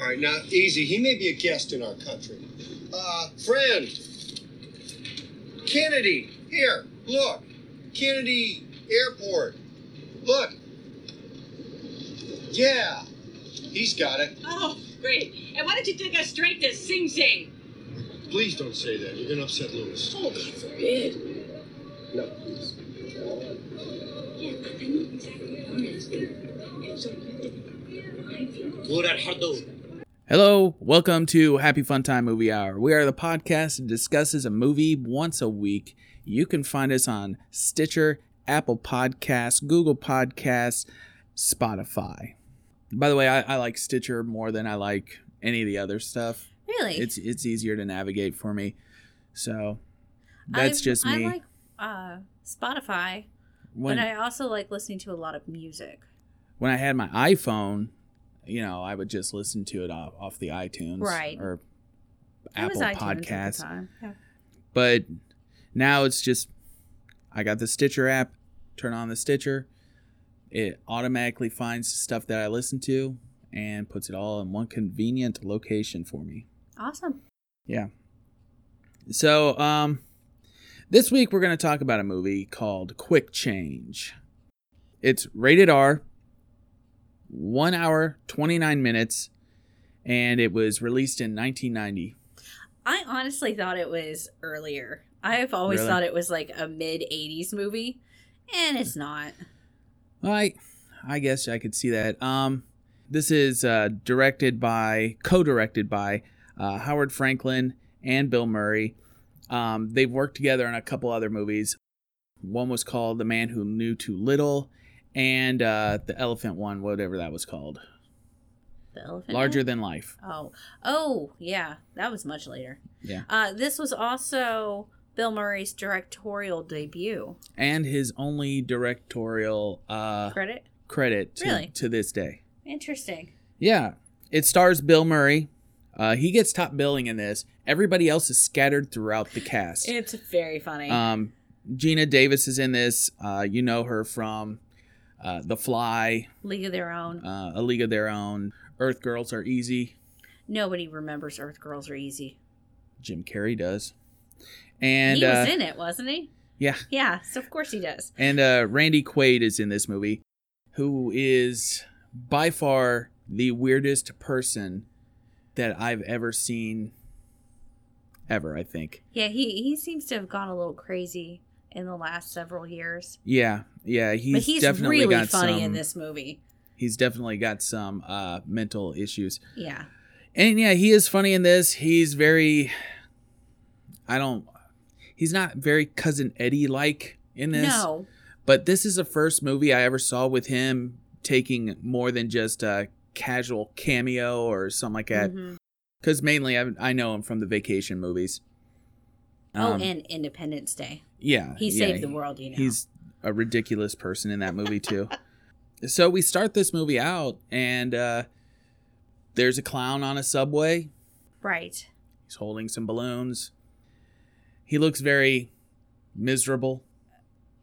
All right, now easy. He may be a guest in our country. Uh, friend. Kennedy. Here, look. Kennedy Airport. Look. Yeah. He's got it. Oh, great. And why don't you take us straight to Sing Sing? Please don't say that. You're gonna upset Louis. Oh, God forbid. No, please. Yeah, I know exactly what it is. And so you have to Hello, welcome to Happy Fun Time Movie Hour. We are the podcast that discusses a movie once a week. You can find us on Stitcher, Apple Podcasts, Google Podcasts, Spotify. By the way, I, I like Stitcher more than I like any of the other stuff. Really? It's it's easier to navigate for me. So that's I've- just me. I like uh, Spotify, when but I also like listening to a lot of music. when I had my iPhone, you know, I would just listen to it off, off the iTunes Right. or Apple was iTunes at the Podcasts. Yeah. but now it's just I got the Stitcher app, turn on the Stitcher, it automatically finds stuff that I listen to and puts it all in one convenient location for me. Awesome. Yeah. So, um this week we're going to talk about a movie called Quick Change. It's rated R, 1 hour 29 minutes, and it was released in 1990. I honestly thought it was earlier. I've always Really? thought it was like a mid 80s movie, and it's not. I I guess I could see that. Um, this is uh, directed by, co-directed by uh, Howard Franklin and Bill Murray. Um, they've worked together on a couple other movies. One was called The Man Who Knew Too Little, and uh, the Elephant one, whatever that was called, The elephant. Larger? Than Life. Oh. Oh, yeah. That was much later. Yeah. Uh, this was also Bill Murray's directorial debut. And his only directorial uh, Credit? credit to, Really? to this day. Interesting. Yeah, it stars Bill Murray. Uh, he gets top billing in this. Everybody else is scattered throughout the cast. It's very funny. Um, Geena Davis is in this. Uh, you know her from uh, The Fly, League of Their Own. uh, A League of Their Own, Earth Girls Are Easy. Nobody remembers Earth Girls Are Easy. Jim Carrey does, and he was uh, in it, wasn't he? yeah, Yeah, so of course he does. and uh, Randy Quaid is in this movie, who is by far the weirdest person that I've ever seen. Ever, I think. Yeah, he he seems to have gone a little crazy in the last several years. Yeah, yeah, he's, but he's definitely really got funny some, in this movie. He's definitely got some uh, mental issues, Yeah. and yeah, he is funny in this. He's very, I don't, he's not very cousin Eddie like in this. No. but this is the first movie I ever saw with him taking more than just a casual cameo or something like that. Because mainly I, I know him from the vacation movies. Oh, Um, and Independence Day. yeah, He yeah, saved the world, you know. He's a ridiculous person in that movie too. so we start this movie out, and uh, there's a clown on a subway. right. He's holding some balloons. He looks very miserable.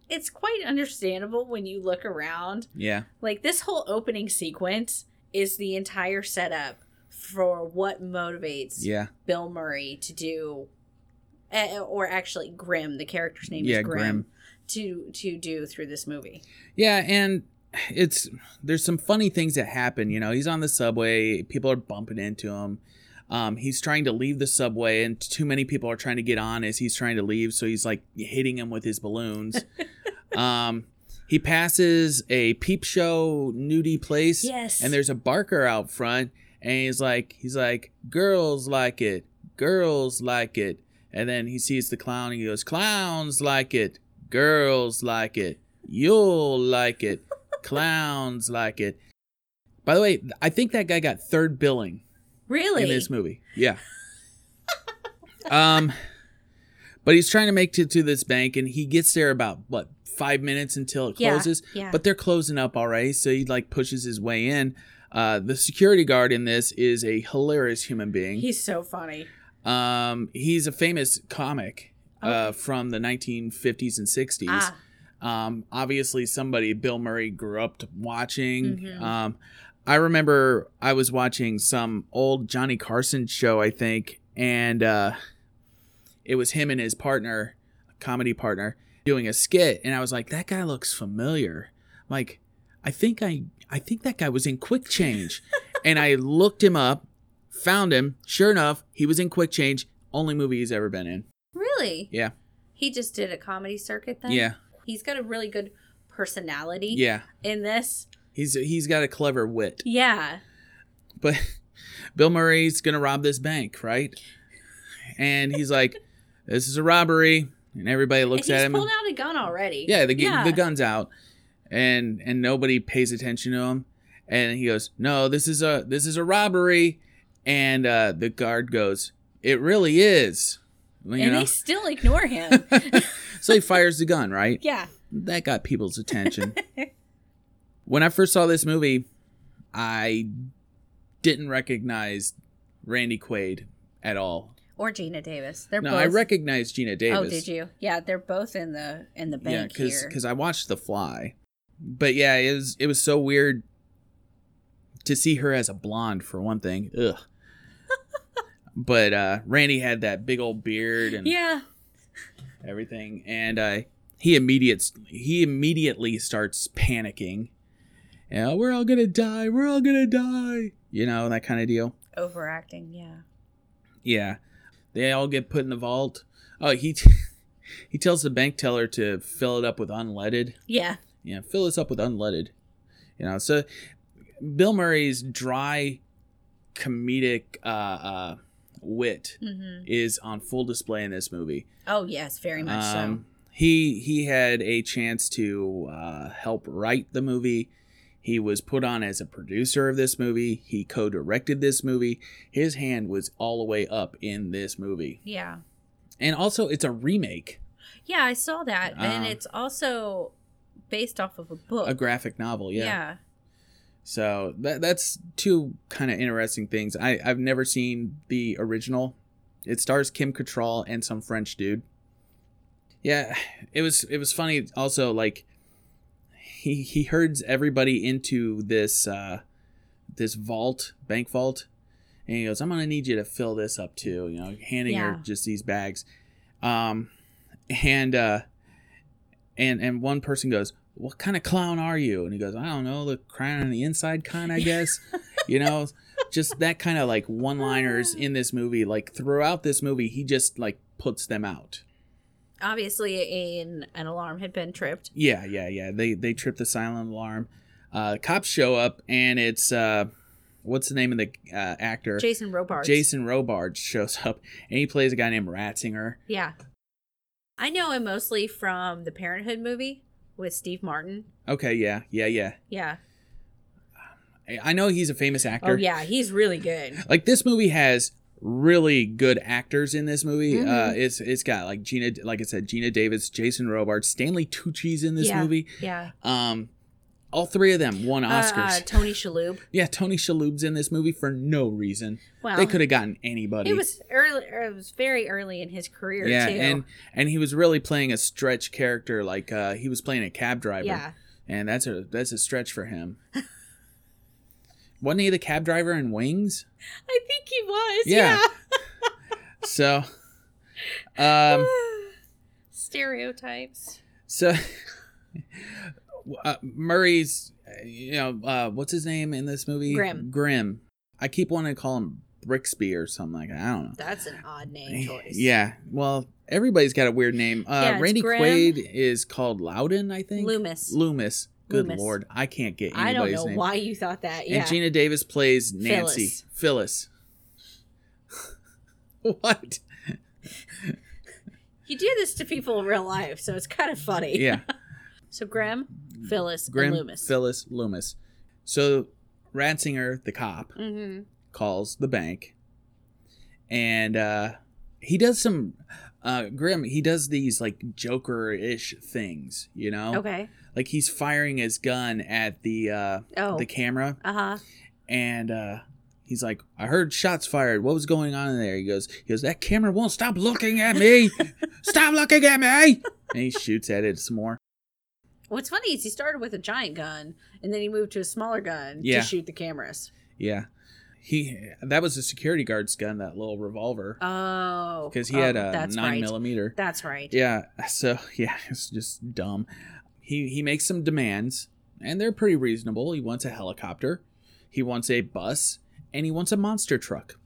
It's quite understandable when you look around. Yeah, Like this whole opening sequence is the entire setup for what motivates yeah, Bill Murray to do, eh, or actually Grimm, the character's name Yeah, is Grimm, Grimm. to to do through this movie. yeah, and it's there's some funny things that happen. You know, he's on the subway. People are bumping into him. Um, he's trying to leave the subway, and too many people are trying to get on as he's trying to leave. So he's like hitting him with his balloons. um, he passes a peep show nudie place. Yes. And there's a barker out front, and he's like, he's like, girls like it, girls like it. And then he sees the clown, and he goes, clowns like it, girls like it, you'll like it, clowns like it. By the way, I think that guy got third billing Really? in this movie. Yeah. um, but he's trying to make it to this bank, and he gets there about what five minutes until it closes. Yeah, yeah. But they're closing up already, so he like pushes his way in. Uh, the security guard in this is a hilarious human being. He's so funny. Um, he's a famous comic uh, from the 1950s and 60s. Ah, Um, obviously, somebody Bill Murray grew up to watching. Mhm. Um, I remember I was watching some old Johnny Carson show, I think, and uh, it was him and his partner, comedy partner, doing a skit, and I was like, that guy looks familiar. Like, I think I, I think that guy was in Quick Change, and I looked him up, found him. Sure enough, he was in Quick Change. Only movie he's ever been in. Really? Yeah, He just did a comedy circuit then? yeah, He's got a really good personality yeah. in this. He's he's got a clever wit. Yeah. But Bill Murray's gonna rob this bank, right? And he's like, "This is a robbery," and everybody looks and at him. and- pulled out a gun already. yeah, the Yeah. the gun's out, and and nobody pays attention to him. And he goes, "No, this is a this is a robbery," and uh, the guard goes, "It really is." You and know, they still ignore him. so he fires the gun, right? yeah. that got people's attention. when I first saw this movie, I didn't recognize Randy Quaid at all. Or Geena Davis. They're No, both I recognized Geena Davis. Oh, did you? Yeah, they're both in the in the Yeah, bank because here. I watched The Fly, but yeah, it was it was so weird to see her as a blonde for one thing. Ugh. But uh, Randy had that big old beard and yeah. everything, and uh, he immediate he immediately starts panicking. You know, we're all gonna die. We're all gonna die. You know that kind of deal. Overacting, yeah. Yeah, they all get put in the vault. Oh, he t- he tells the bank teller to fill it up with unleaded. Yeah. Yeah, fill this up with unleaded. You know, so Bill Murray's dry comedic uh, uh, wit hmm is on full display in this movie. Oh yes, very much Um, He he had a chance to uh, help write the movie. He was put on as a producer of this movie. He co-directed this movie. His hand was all the way up in this movie. Yeah. And also, it's a remake, Yeah, I saw that. and Um, it's also based off of a book. a graphic novel. yeah. Yeah. So that that's two kind of interesting things. I I've never seen the original. It stars Kim Cattrall and some French dude. Yeah, it was it was funny. Also, like he he herds everybody into this uh, this vault, bank vault, and he goes, "I'm gonna need you to fill this up too." You know, handing her just these bags, um, and uh, and and one person goes, "What kind of clown are you?" And he goes, "I don't know, the crying on the inside kind, I guess." you know, just that kind of like one-liners in this movie. Like throughout this movie, he just like puts them out. Obviously, an an alarm had been tripped. Yeah, yeah, yeah. They they trip the silent alarm. Uh, cops show up, and it's uh, what's the name of the uh, actor? Jason Robards. Jason Robards shows up, and he plays a guy named Rotzinger. Yeah. I know him mostly from the Parenthood movie with Steve Martin. Okay, yeah, yeah, yeah. Yeah. I- know he's a famous actor. Oh yeah, he's really good. Like this movie has really good actors in this movie. Mhm. Uh, it's it's got like Geena, like I said, Geena Davis, Jason Robards, Stanley Tucci's in this Yeah. movie. Yeah. Um, all three of them won Uh, Oscars. uh, Tony Shalhoub. yeah, Tony Shalhoub's in this movie for no reason. Well, they could have gotten anybody. It was early. It was very early in his career yeah, too. and and he was really playing a stretch character. Like uh, he was playing a cab driver. yeah. and that's a that's a stretch for him. Wasn't he the cab driver in Wings? I think he was. Yeah. So, um, Stereotypes. so uh, Murray's, you know, uh, what's his name in this movie? Grimm. Grimm. I keep wanting to call him Brixby or something like that. I don't know. That's an odd name choice. Yeah. Well, everybody's got a weird name. Uh, Yeah, Randy Grimm. Quaid is called Loudon, I think. Loomis. Loomis. Good Loomis. lord, I can't get anybody's name. I don't know name. why you thought that. Yeah. And Gina Davis plays Nancy. Phyllis. what? you do this to people in real life, so it's kind of funny. Yeah. So Grimm, Phyllis, and Loomis. Phyllis, Loomis. So Rotzinger, the cop, mm-hmm. calls the bank, and uh, he does some. Uh, Grimm, he does these like Joker-ish things, you know, Okay. like he's firing his gun at the uh, Oh. the camera, Uh huh. and uh, he's like, "I heard shots fired. What was going on in there?" He goes, "He goes, that camera won't stop looking at me. stop looking at me!" And he shoots at it some more. What's funny is he started with a giant gun and then he moved to a smaller gun Yeah. to shoot the cameras. Yeah. He that was a security guard's gun, that little revolver, Oh, because he oh, had a that's nine right. millimeter. That's right. Yeah. So yeah, it's just dumb. He he makes some demands, and they're pretty reasonable. He wants a helicopter, he wants a bus, and he wants a monster truck.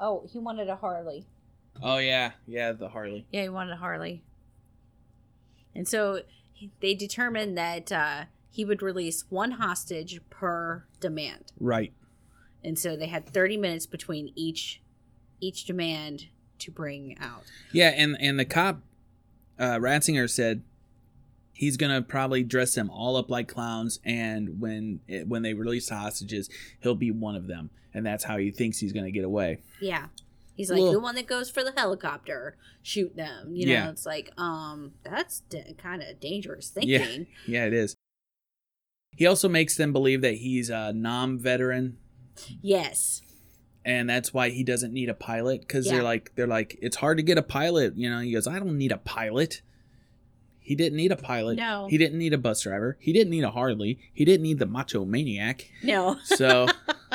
Oh, he wanted a Harley. Oh yeah, yeah, the Harley. Yeah, he wanted a Harley. And so he- they determined that uh, he would release one hostage per demand. Right. And so they had 30 minutes between each each demand to bring out. Yeah, and and the cop, uh, Rotzinger said he's gonna probably dress them all up like clowns, and when it, when they release the hostages, he'll be one of them, and that's how he thinks he's gonna get away. Yeah. He's like Well- the one that goes for the helicopter, shoot them. You know, Yeah. it's like um that's d- kind of dangerous Yeah. thinking. Yeah, it is. He also makes them believe that he's a non-veteran, Yes. and that's why he doesn't need a pilot because Yeah. they're like they're like it's hard to get a pilot. You know, he goes, I don't need a pilot. He didn't need a pilot. No. He didn't need a bus driver. He didn't need a Harley. He didn't need the macho maniac. No. So,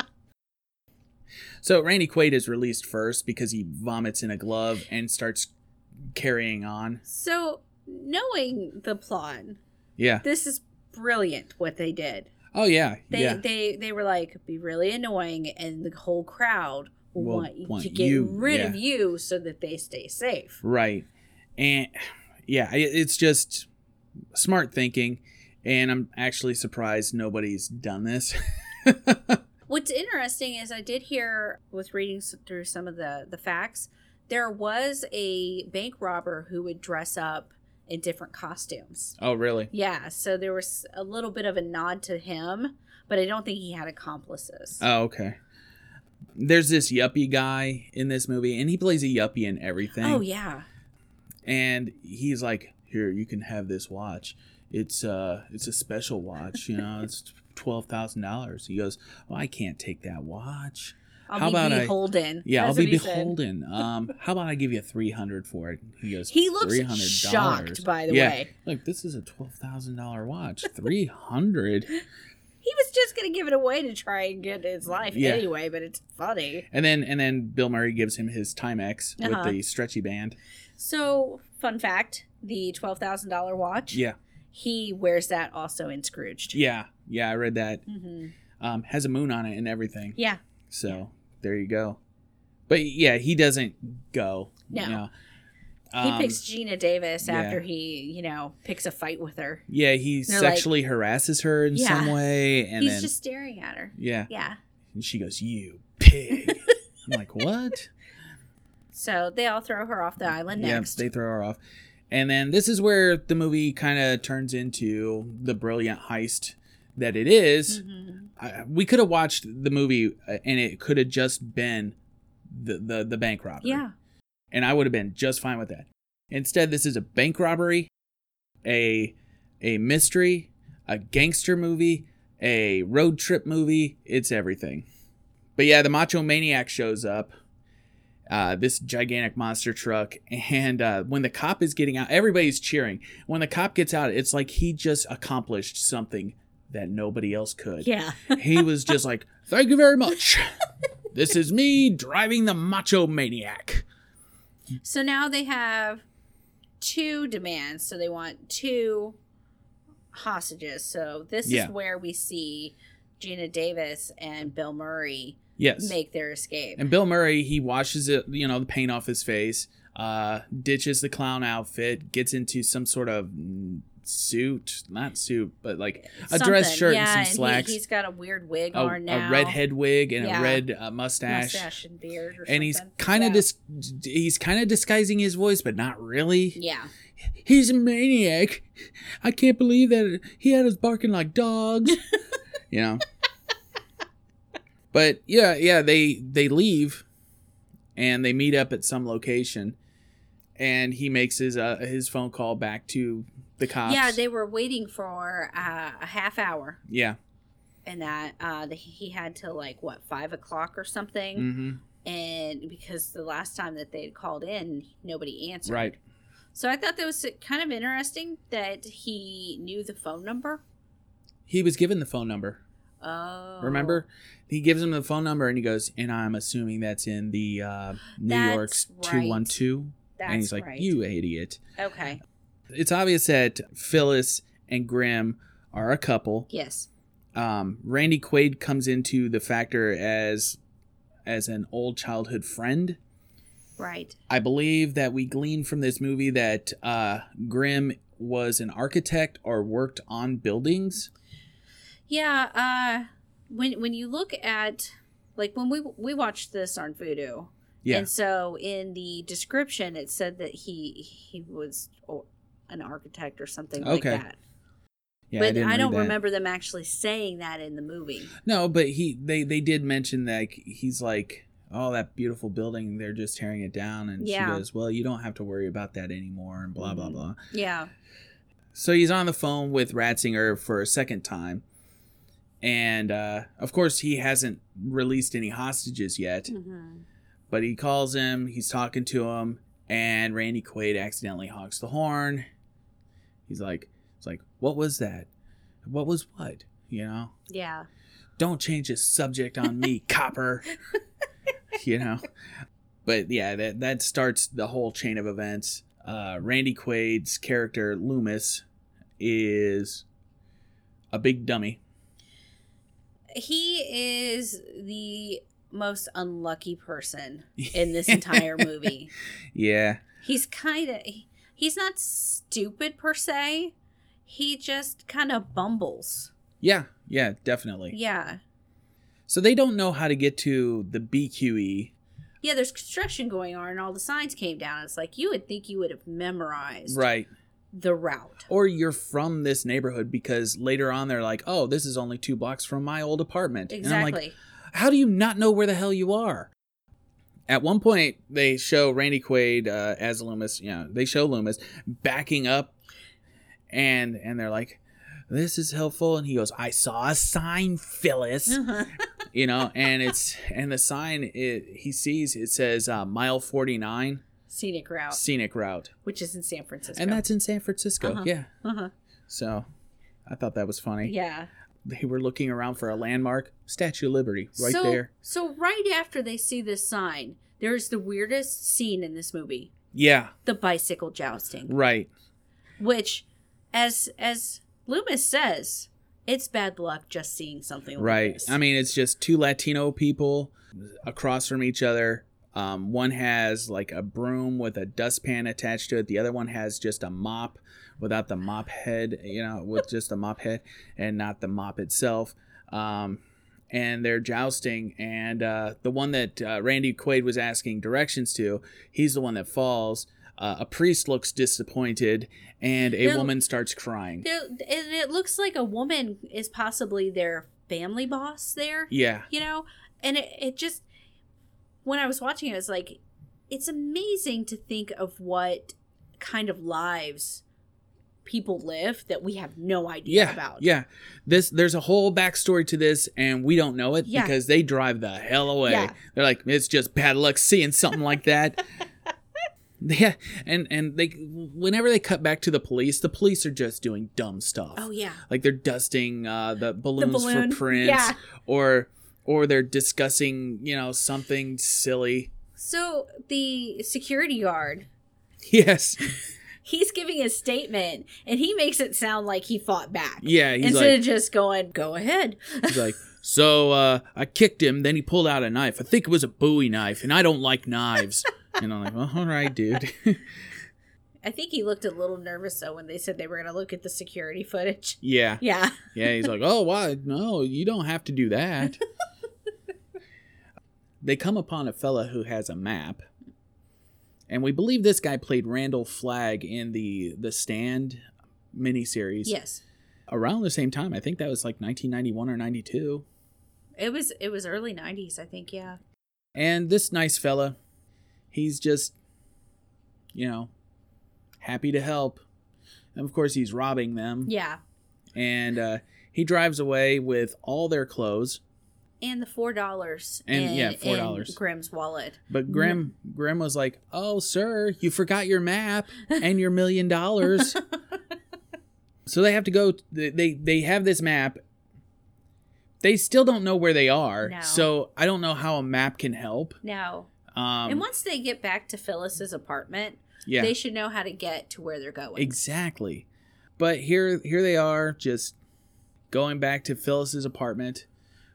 so Randy Quaid is released first because he vomits in a glove and starts carrying on. So knowing the plot, Yeah. this is brilliant what they did. Oh yeah. They yeah. they they were like be really annoying, and the whole crowd will want, want to get you, rid of you so that they stay safe. Right. And yeah, it's just smart thinking. And I'm actually surprised nobody's done this. What's interesting is I did hear with reading through some of the the facts, there was a bank robber who would dress up in different costumes. oh, really? Yeah, so there was a little bit of a nod to him, but I don't think he had accomplices. Oh, okay. There's this yuppie guy in this movie, and he plays a yuppie in everything. oh yeah. and he's like here you can have this watch it's uh it's a special watch you know it's twelve thousand dollars he goes well i can't take that watch I'll How be about I- beholden. yeah That's i'll be beholden um how about i give you 300 for it he goes He looks $300 shocked, by the yeah. way. look this is a twelve thousand dollar watch 300 He was just gonna give it away to try and get his life Yeah. anyway, but it's funny. and then and then bill murray gives him his timex Uh-huh. with the stretchy band So, fun fact: the twelve thousand dollar watch. yeah He wears that also in Scrooged. yeah yeah i read that hmm um has a moon on it and everything Yeah. So there you go. But yeah, he doesn't go. No. you know. He Um, picks Geena Davis yeah. after he, you know, picks a fight with her. Yeah, he They're like- sexually harasses her in Yeah. some way, and He's then just staring at her. yeah, Yeah. and she goes, "You pig." I'm like, "What?" So they all throw her off the island Next. Yeah, they throw her off, and then this is where the movie kind of turns into the brilliant heist that it is. Mhm. I, we could have watched the movie, uh, and it could have just been the the, the bank robbery. Yeah. and I would have been just fine with that. Instead, this is a bank robbery, a a mystery, a gangster movie, a road trip movie. It's everything. But yeah, the Macho Maniac shows up. Uh, this gigantic monster truck, and uh, when the cop is getting out, everybody's cheering. When the cop gets out, it's like he just accomplished something that nobody else could Yeah. he was just like, "Thank you very much. This is me driving the Macho Maniac." So now they have two demands. So they want two hostages. So this Yeah. is where we see Geena Davis and Bill Murray Yes. make their escape. And Bill Murray, he washes it, you know, the paint off his face, uh, ditches the clown outfit, gets into some sort of suit, not suit, but like a dress shirt yeah, and some slacks, And He, has got a weird wig a, on now. a red head wig and Yeah. a red uh, mustache. mustache and beard, or And he's kind of Yeah. dis- he's kind of disguising his voice, but not really. yeah. He's a maniac. I can't believe that he had us barking like dogs. you know. But yeah, yeah, they they leave and they meet up at some location and he makes his uh, his phone call back to the cops. Yeah, they were waiting for uh, a half hour, Yeah. and that uh, the, he had to like what five o'clock or something, Mhm. and because the last time that they had called in, nobody answered. Right. So I thought that was kind of interesting that he knew the phone number. He was given the phone number. Oh, Remember? He gives him the phone number and he goes, and I'm assuming that's in the uh, New That's York's right. 212. That's and he's like, right. You idiot. Okay. It's obvious that Phyllis and Grimm are a couple. Yes. Um, Randy Quaid comes into the factor as as an old childhood friend. Right. I believe that we glean from this movie that uh, Grimm was an architect or worked on buildings. Yeah. Uh, when when you look at like when we we watched this on Vudu, Yeah. and so in the description it said that he he was an architect or something like Okay. that. yeah, but didn't I, don't remember them actually saying that in the movie. No, but he they they did mention that he's like, oh, that beautiful building, they're just tearing it down, and Yeah. she goes, well, you don't have to worry about that anymore, and blah blah Mhm. blah. Yeah. So he's on the phone with Rotzinger for a second time, and uh, of course he hasn't released any hostages yet. hmm But he calls him, he's talking to him, and Randy Quaid accidentally honks the horn. He's like, "It's like, what was that? What was what? You know." Yeah. don't change the subject on me, copper. you know, but yeah, that that starts the whole chain of events. Uh, Randy Quaid's character Loomis is a big dummy. He is the most unlucky person in this entire movie. Yeah, He's kind of he's not stupid per se. He just kind of bumbles. yeah, yeah, definitely. Yeah. So they don't know how to get to the. BQE. Yeah, there's construction going on and all the signs came down. It's like you would think you would have memorized Right. The route. Or you're from this neighborhood because later on they're like, oh, this is only two blocks from my old apartment. And I'm like, Exactly. how do you not know where the hell you are? At one point, they show Randy Quaid uh, as Loomis. You know, they show Loomis backing up, and and they're like, "This is helpful." And he goes, "I saw a sign, Phyllis." you know, and it's and the sign it, he sees it says uh, mile forty nine Scenic route, scenic route, which is in San Francisco. and that's in San Francisco. Uh-huh. Yeah, uh-huh. so I thought that was funny. Yeah. They were looking around for a landmark, Statue of Liberty, right so, there. So right after they see this sign, there's the weirdest scene in this movie: Yeah, the bicycle jousting. right. Which, as as Loomis says, it's bad luck just seeing something like Right. this. I mean, it's just two Latino people across from each other. Um, one has like a broom with a dustpan attached to it. The other one has just a mop without the mop head, you know, with just a mop head and not the mop itself. Um, and they're jousting. And uh, the one that uh, Randy Quaid was asking directions to, he's the one that falls. Uh, a priest looks disappointed, and a They're- woman starts crying. There- and it looks like a woman is possibly their family boss there. Yeah, You know, and it, it just when I was watching it, I was like, it's amazing to think of what kind of lives people live that we have no idea yeah, about. yeah. This there's a whole backstory to this, and we don't know it Yeah. because they drive the hell away. Yeah. They're like, it's just bad luck seeing something like that. Yeah, and and they whenever they cut back to the police, the police are just doing dumb stuff. Oh yeah. Like they're dusting uh, the balloons balloon, for prints, yeah. or or they're discussing you know something silly. So the security guard, Yes, he's giving a statement, and he makes it sound like he fought back yeah. He's instead like, of just going, "Go ahead." He's like, so uh, I kicked him, then he pulled out a knife. I think it was a Bowie knife, and I don't like knives. and I'm like, well, all right, dude. I think he looked a little nervous though when they said they were going to look at the security footage. yeah, Yeah. yeah. He's like, oh, why? No, you don't have to do that. they come upon a fella who has a map, and we believe this guy played Randall Flagg in the the Stand miniseries. Yes. around the same time. I think that was like 1991 or 92. It was it was early 90s, I think, yeah. And this nice fella, he's just, you know, happy to help. And of course, he's robbing them. Yeah. And uh, he drives away with all their clothes. And the four dollars And- yeah, $4. Grimm's wallet. But Grimm Grimm was like, "Oh, sir, you forgot your map and your million dollars." so they have to go. They they- they have this map. They still don't know where they are, No. so I don't know how a map can help. No. Um, and once they get back to Phyllis's apartment, yeah, they should know how to get to where they're going. exactly. But here here they are, just going back to Phyllis's apartment,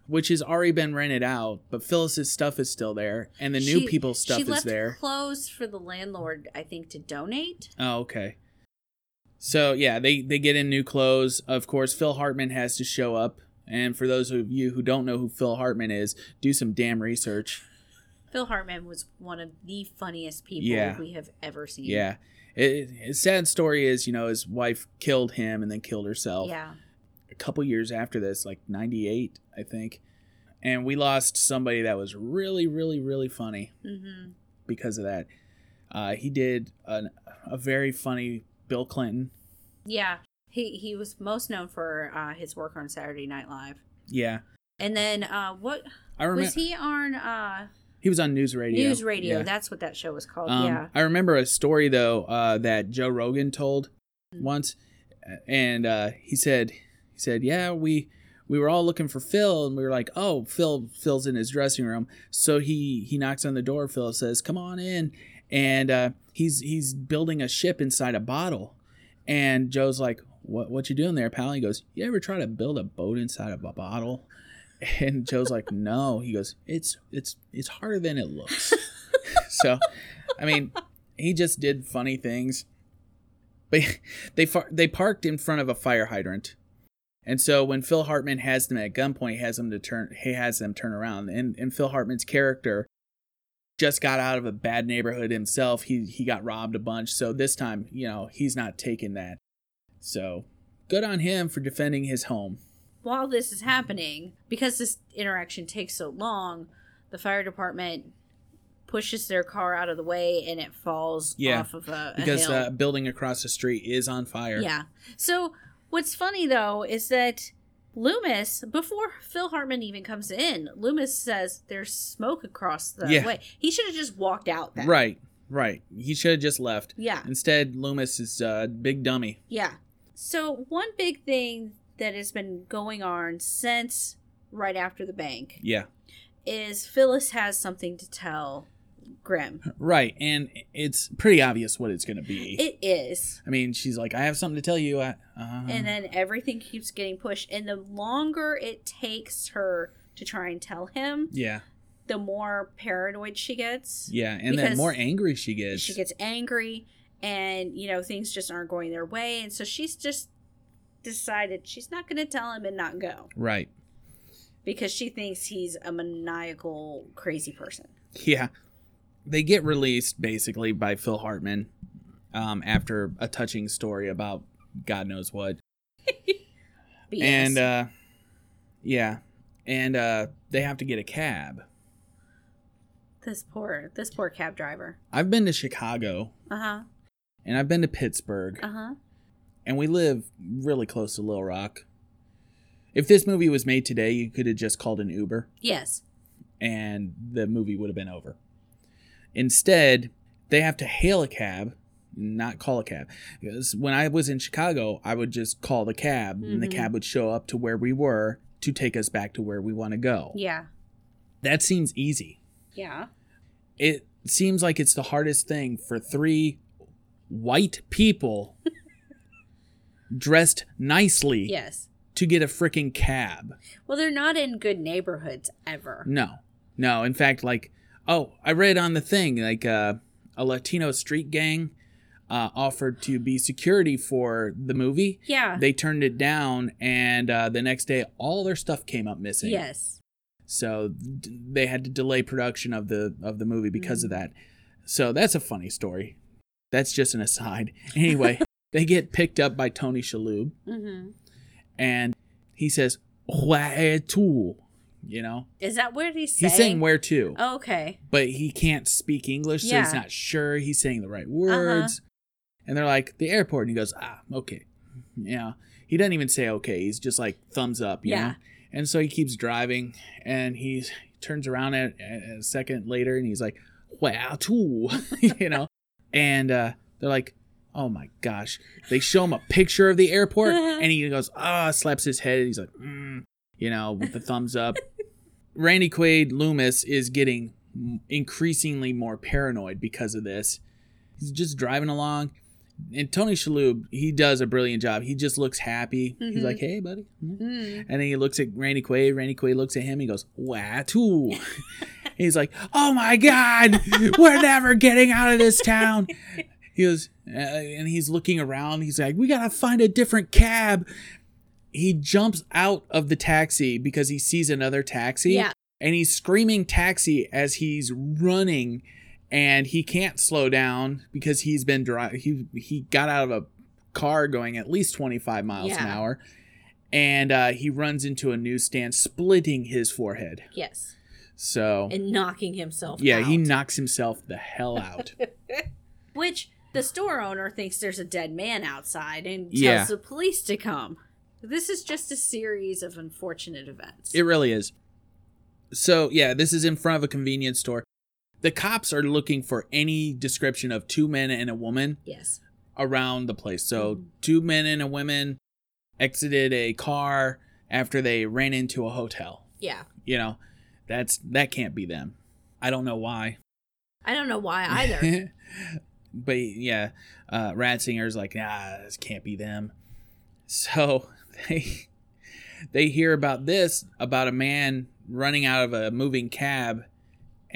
which has already been rented out. But Phyllis's stuff is still there, and the new She- people's stuff she is left there. clothes for the landlord, I think, to donate. Oh, okay. So yeah, they they get in new clothes. Of course, Phil Hartman has to show up. And for those of you who don't know who Phil Hartman is, do some damn research. Phil Hartman was one of the funniest people Yeah. we have ever seen. Yeah. It, his sad story is, you know, his wife killed him and then killed herself. Yeah. Couple years after this, like 98, I think. And we lost somebody that was really, really, really funny Mm-hmm. because of that. Uh, he did an, a very funny Bill Clinton. Yeah. He he was most known for uh, his work on Saturday Night Live. Yeah. And then uh, what I remember was he on? Uh, he was on news radio. News Radio. Yeah. That's what that show was called. Um, yeah. I remember a story though uh, that Joe Rogan told Mm. once, and uh, he said he said yeah we we were all looking for Phil. And we were like oh Phil Phil's in his dressing room. So he he knocks on the door. Phil says come on in. And uh, he's he's building a ship inside a bottle. And Joe's like what what you doing there pal? He goes you ever try to build a boat inside of a bottle? And Joe's like no. He goes it's it's it's harder than it looks. So I mean he just did funny things. But they far- they parked in front of a fire hydrant, and so when Phil Hartman has them at gunpoint, he has them to turn. He has them turn around, and and Phil Hartman's character just got out of a bad neighborhood himself. He he got robbed a bunch, so this time you know he's not taking that. So good on him for defending his home. While this is happening, because this interaction takes so long, the fire department pushes their car out of the way and it falls Yeah, off of a, a Because hill. uh, building across the street is on fire. Yeah. So what's funny though is that Loomis, before Phil Hartman even comes in, Loomis says there's smoke across the Yeah. way. He should have just walked out then. Right. Right. He should have just left. Yeah. Instead, Loomis is a uh, big dummy. Yeah. So one big thing that has been going on since right after the bank Yeah. is Phyllis has something to tell Grimm. Right, and it's pretty obvious what it's going to be. It is. I mean, she's like, "I have something to tell you." I, uh, And then everything keeps getting pushed. And the longer it takes her to try and tell him, yeah, the more paranoid she gets. yeah, and then Because more angry she gets. She gets angry and, you know, things just aren't going their way. And so she's just decided she's not going to tell him and not go right. because she thinks he's a maniacal, crazy person. Yeah, they get released basically by Phil Hartman um, after a touching story about God knows what, and uh, yeah, and uh, they have to get a cab. this poor, this poor cab driver. I've been to Chicago Uh huh. and I've been to Pittsburgh, Uh huh. and we live really close to Little Rock. If this movie was made today, you could have just called an Uber. Yes. and the movie would have been over. Instead, they have to hail a cab, not call a cab. Because when I was in Chicago, I would just call the cab, and the Mhm. cab would show up to where we were to take us back to where we want to go. Yeah. That seems easy. Yeah. It seems like it's the hardest thing for three white people dressed nicely Yes. to get a freaking cab. Well, they're not in good neighborhoods ever. No, no. In fact, like, oh, I read on the thing like uh, a Latino street gang uh, offered to be security for the movie. Yeah. They turned it down, and uh, the next day, all their stuff came up missing. yes. So d- they had to delay production of the of the movie because Mm. of that. So that's a funny story. That's just an aside. Anyway, they get picked up by Tony Shalhoub, Mm-hmm. and he says, "Where to?" You know, Is that what he's saying? he's saying where to. Oh, okay. but he can't speak English, so he's Yeah. Uh-huh. not sure he's saying the right words. And they're like, the airport. And he goes, ah, okay. Yeah. He doesn't even say okay. He's just like thumbs up, you Yeah. know? And so he keeps driving and he turns around at, a second later and he's like, wow, too, you know? And uh, they're like, oh my gosh. They show him a picture of the airport and he goes, ah, slaps his head. He's like, mm, you know, with the thumbs up. Randy Quaid Loomis is getting increasingly more paranoid because of this. He's just driving along. And Tony Shalhoub, he does a brilliant job. He just looks happy. He's Mhm. like, "Hey, buddy," Mm. and then he looks at Randy Quaid. Randy Quaid looks at him. He goes, "Wow, too." He's like, "Oh my God, we're never getting out of this town." He goes, uh, and he's looking around. He's like, "We gotta find a different cab." He jumps out of the taxi because he sees another taxi Yeah. and he's screaming taxi as he's running and he can't slow down because he's been driving he he got out of a car going at least 25 miles an hour and uh, he runs into a newsstand splitting his forehead Yes. so And knocking himself yeah out. he knocks himself the hell out Which the store owner thinks there's a dead man outside and tells Yeah. the police to come. This is just a series of unfortunate events. it really is so yeah this is in front of a convenience store the cops are looking for any description of two men and a woman yes. around the place. So Mhm. two men and a woman exited a car after they ran into a hotel. Yeah. You know, that's that can't be them. I don't know why. I don't know why either. but yeah, uh, Rotzinger's like, nah, this can't be them. So they they hear about this about a man running out of a moving cab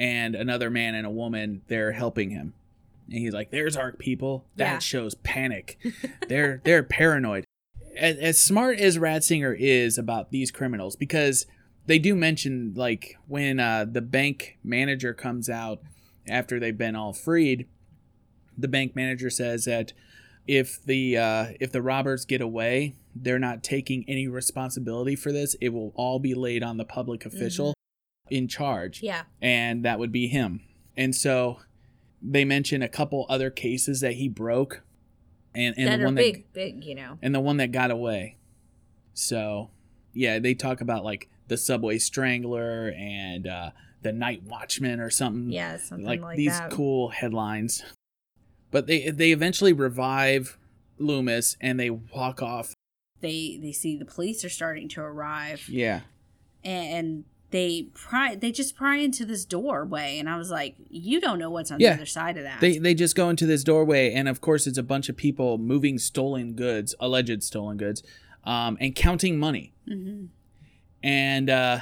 and another man and a woman they're helping him. And he's like there's our people. That Yeah. shows panic. They're they're paranoid. As, as smart as rotzinger is about these criminals because they do mention like when uh, the bank manager comes out after they've been all freed the bank manager says that if the uh, if the robbers get away they're not taking any responsibility for this. It will all be laid on the public official in charge yeah. and that would be him. And so they mention a couple other cases that he broke, and and that the one big, that big, you know. and the one that got away. So yeah, they talk about like the subway strangler and uh, the night watchman or something. Yeah, something like, like, these that. cool headlines. But they they eventually revive Loomis and they walk off. They they see the police are starting to arrive, Yeah. and they pry. They just pry into this doorway, and I was like, "You don't know what's on Yeah. the other side of that." They they just go into this doorway, and of course, it's a bunch of people moving stolen goods, alleged stolen goods, um, and counting money. hmm And uh,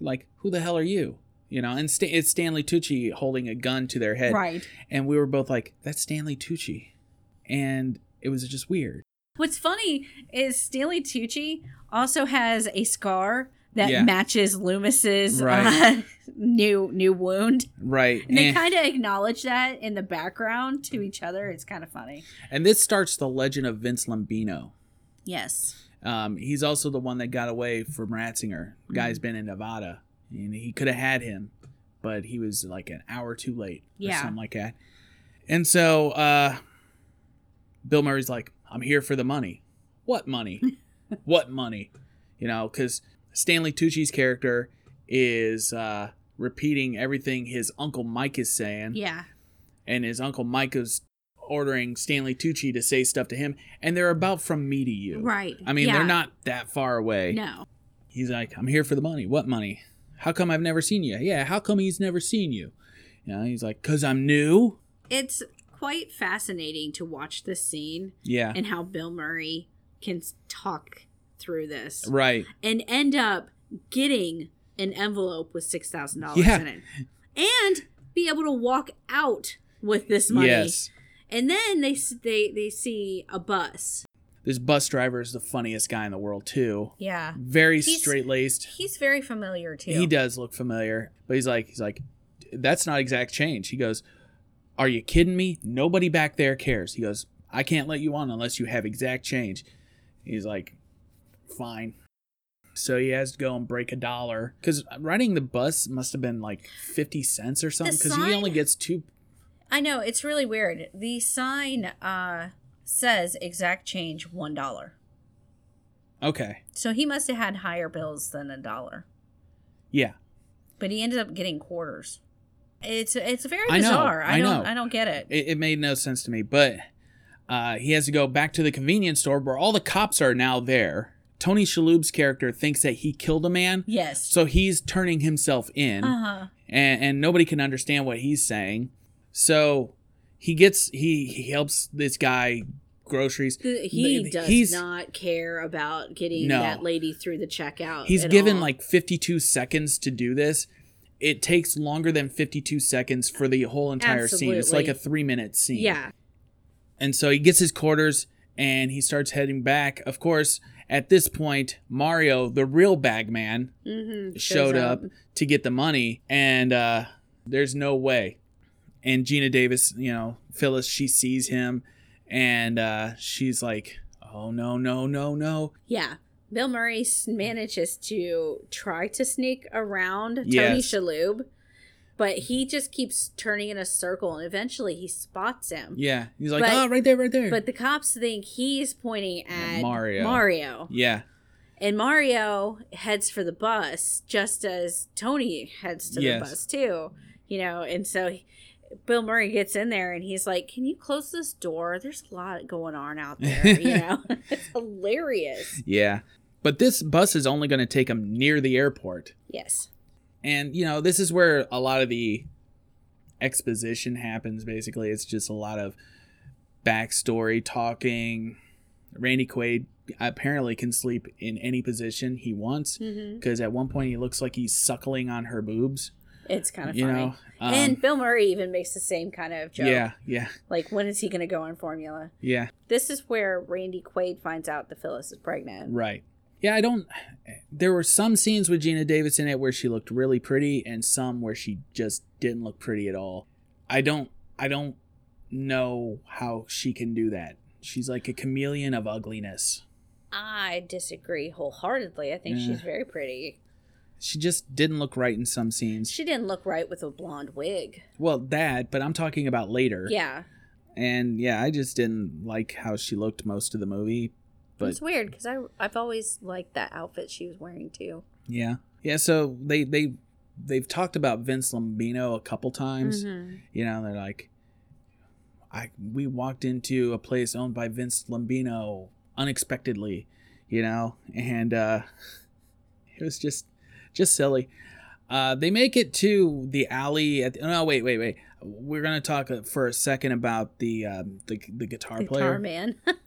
like, who the hell are you? You know, and Sta- it's Stanley Tucci holding a gun to their head, Right. and we were both like, "That's Stanley Tucci," and it was just weird. What's funny is Stanley Tucci also has a scar that Yeah. matches Loomis's Right. uh, new new wound, Right, and they kind of acknowledge that in the background to each other. It's kind of funny. and this starts the legend of Vince Lambino. Yes. Um, he's also the one that got away from Rotzinger. Mm-hmm. Guy's been in Nevada, and he could have had him, but he was like an hour too late, or Yeah. something like that. And so uh, Bill Murray's like, "I'm here for the money. What money? what money? You know, because Stanley Tucci's character is uh, repeating everything his uncle Mike is saying, Yeah. and his uncle Mike is ordering Stanley Tucci to say stuff to him, and they're about from me to you. Right. I mean, Yeah. they're not that far away. No. He's like, I'm here for the money. What money? How come I've never seen you? Yeah, how come he's never seen you? You know, he's like, cause I'm new. It's quite fascinating to watch this scene Yeah, and how Bill Murray can talk through this right. and end up getting an envelope with six thousand dollars Yeah. in it, and be able to walk out with this money. Yes, And then they they they see a bus. this bus driver is the funniest guy in the world too. Yeah. Very straight laced. He's very familiar too. He does look familiar, but he's like, he's like, that's not exact change. He goes, Are you kidding me? Nobody back there cares. He goes, I can't let you on unless you have exact change. He's like, Fine. So he has to go and break a dollar because riding the bus must have been like fifty cents or something because he only gets two. I know it's really weird. The sign uh says exact change one dollar. Okay. So he must have had higher bills than a dollar. Yeah. But he ended up getting quarters. It's it's very I know, bizarre. I, I don't know. I don't get it. It, it made no sense to me, but uh, he has to go back to the convenience store where all the cops are now there. Tony Shalhoub's character thinks that he killed a man, Yes. so he's turning himself in, Uh huh. and, and nobody can understand what he's saying. So he gets he he helps this guy groceries. He does he's- not care about getting No. that lady through the checkout. He's given all. like 52 seconds to do this. It takes longer than 52 seconds for the whole entire scene. It's like a three minute scene. yeah. And so he gets his quarters and he starts heading back. Of course, at this point, Mario, the real bag man, Mm-hmm. showed up to get the money, and uh, there's no way. And Geena Davis, you know, Phyllis, she sees him, and uh, she's like, "Oh no, no, no, no!" Yeah. Bill Murray manages to try to sneak around Tony Yes. Shalhoub, but he just keeps turning in a circle, and eventually he spots him. Yeah, he's like, But- "Oh, right there, right there." But the cops think he's pointing at Mario. Mario. yeah, And Mario heads for the bus just as Tony heads to Yes. the bus too. You know, and so he- Bill Murray gets in there and he's like, "Can you close this door? There's a lot going on out there." You know, it's hilarious. yeah. But this bus is only going to take him near the airport. Yes. And, you know, this is where a lot of the exposition happens, basically. It's just a lot of backstory talking. Randy Quaid apparently can sleep in any position he wants because at one point he looks like he's suckling on her boobs. It's kind of You funny. know? Um, and Bill Murray even makes the same kind of joke. yeah, yeah, Like, when is he going to go on formula? yeah, This is where Randy Quaid finds out that Phyllis is pregnant. right. Yeah, I don't. There were some scenes with Geena Davis in it where she looked really pretty, and some where she just didn't look pretty at all. I don't. I don't know how she can do that. She's like a chameleon of ugliness. I disagree wholeheartedly. I think Yeah. she's eh. very pretty. She just didn't look right in some scenes. She didn't look right with a blonde wig. Well, that, but I'm talking about later. Yeah. And yeah, I just didn't like how she looked most of the movie. But it's weird because I I've always liked that outfit she was wearing too. yeah, yeah. So they they they've talked about Vince Lombino a couple times. Mhm. You know, they're like, I we walked into a place owned by Vince Lombino unexpectedly, you know, and uh, it was just just silly. Uh, they make it to the alley. At the, no, wait, wait, wait. We're gonna talk uh, for a second about the um, the the guitar Guitar player. man.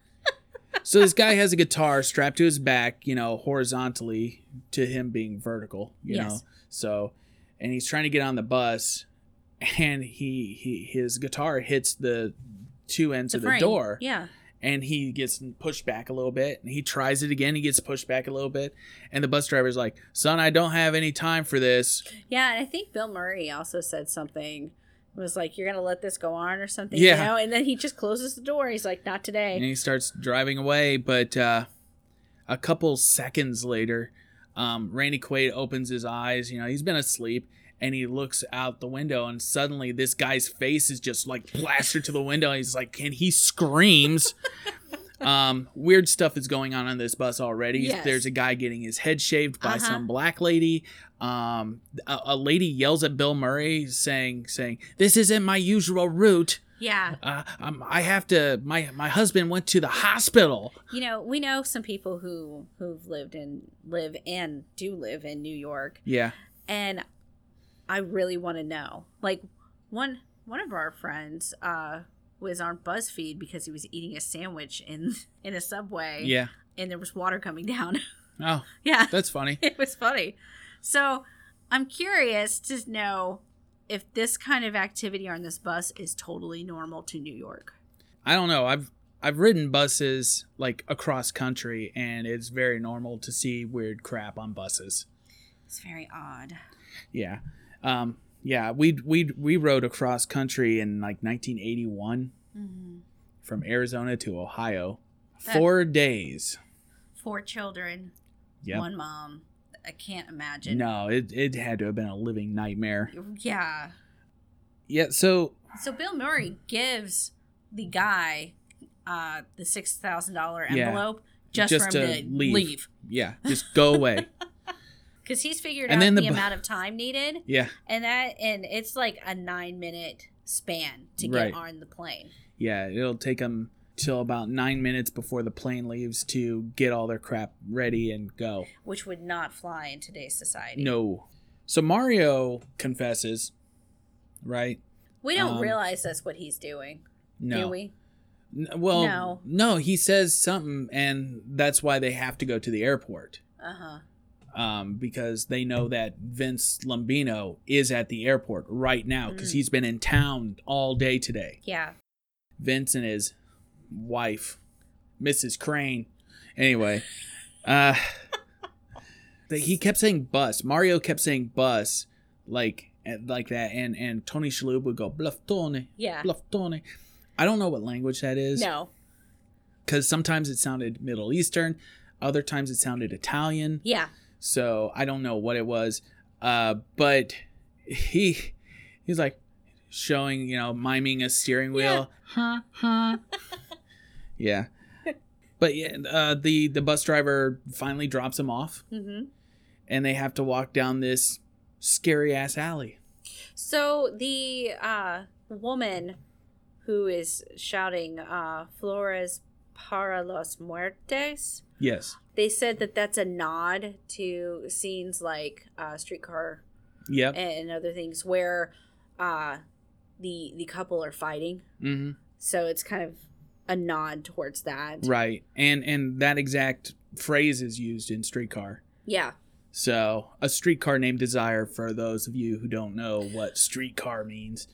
So this guy has a guitar strapped to his back, you know, horizontally to him being vertical, you Yes. know. So, and he's trying to get on the bus, and he he his guitar hits the two ends of the frame. door, Yeah. and he gets pushed back a little bit, and he tries it again. He gets pushed back a little bit, and the bus driver's like, "Son, I don't have any time for this." Yeah, and I think Bill Murray also said something. Was like, "You're gonna let this go on" or something. Yeah. You know? And then he just closes the door. He's like, "Not today." and he starts driving away. But uh, a couple seconds later, um, Randy Quaid opens his eyes. You know, he's been asleep, and he looks out the window, and suddenly this guy's face is just like plastered to the window. He's like, and he screams. um, weird stuff is going on on this bus already. Yes. There's a guy getting his head shaved by Uh-huh. some black lady. Um, a, a lady yells at Bill Murray, saying, "saying This isn't my usual route." Yeah. uh, um, I have to. My my husband went to the hospital. You know, we know some people who who've lived and live and do live in New York, Yeah, and I really want to know. Like one one of our friends uh was on BuzzFeed because he was eating a sandwich in in a subway. yeah. And there was water coming down. Oh, yeah. that's funny. it was funny. So I'm curious to know if this kind of activity on this bus is totally normal to New York. I don't know. I've I've ridden buses like across country, and it's very normal to see weird crap on buses. It's very odd. Yeah, um, yeah. We we we rode across country in like 1981 Mm-hmm. from Arizona to Ohio, That- four days. Four children, Yep. one mom. I can't imagine. No, it it had to have been a living nightmare. Yeah. Yeah. So So Bill Murray gives the guy uh, the six thousand dollar Yeah. envelope just, Just for him to to leave. leave. Yeah, just go away. Because he's figured And out then the, the bu- amount of time needed, yeah, and that and it's like a nine minute span to get Right. on the plane. yeah. It'll take them till about nine minutes before the plane leaves to get all their crap ready and go. which would not fly in today's society. No. So Mario confesses, right? we don't Um, realize that's what he's doing, No. do we? N- Well, No. no. He says something, and that's why they have to go to the airport. Uh huh. Um, because they know that Vince Lombino is at the airport right now because Mm. he's been in town all day today. Yeah. Vince and his wife, Mrs. Crane. Anyway, uh, they, he kept saying bus. Mario kept saying bus, like like that, and and Tony Shalhoub would go bluffone, Yeah. bluffone. I don't know what language that is No. because sometimes it sounded Middle Eastern, other times it sounded Italian. Yeah. So I don't know what it was, uh, but he he's like showing you know miming a steering wheel. Huh, huh. yeah, but yeah, uh, the the bus driver finally drops him off, Mm-hmm. and they have to walk down this scary ass alley. So the uh, woman who is shouting uh, "Flores para los muertes," Yes. They said that that's a nod to scenes like uh, Streetcar Yep. and other things where uh, the the couple are fighting. hmm So it's kind of a nod towards that. Right, and and that exact phrase is used in Streetcar. Yeah. So, a streetcar named Desire for those of you who don't know what streetcar means.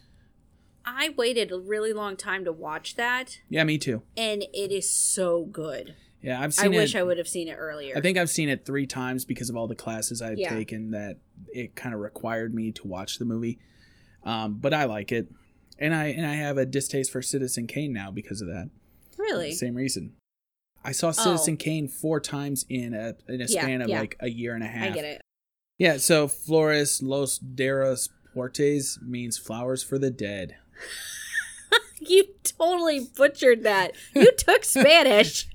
I waited a really long time to watch that, Yeah, me too. and it is so good. Yeah, I've I seen wish it. I would have seen it earlier. I think I've seen it three times because of all the classes I've Yeah. taken that it kind of required me to watch the movie. Um, but I like it, and I and I have a distaste for Citizen Kane now because of that. really. Same reason. I saw Citizen Kane four times in a in a Oh. Yeah, span of yeah. like a year and a half. I get it. Yeah, so Flores Los Deros Portes means flowers for the dead. You totally butchered that. You took Spanish.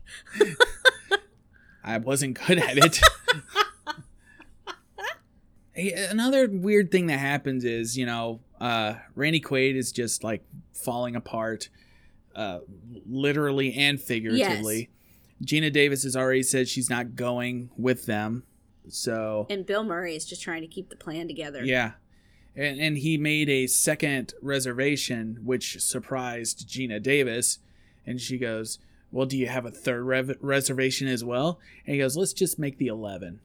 I wasn't good at it. Hey, Another weird thing that happens is, you know, uh, Randy Quaid is just like falling apart, uh, literally and figuratively. Geena Davis has already said she's not going with them. So, And Bill Murray is just trying to keep the plan together. yeah. And, and he made a second reservation, which surprised Geena Davis. And she goes, Well, do you have a third rev- reservation as well? And he goes, Let's just make the 11.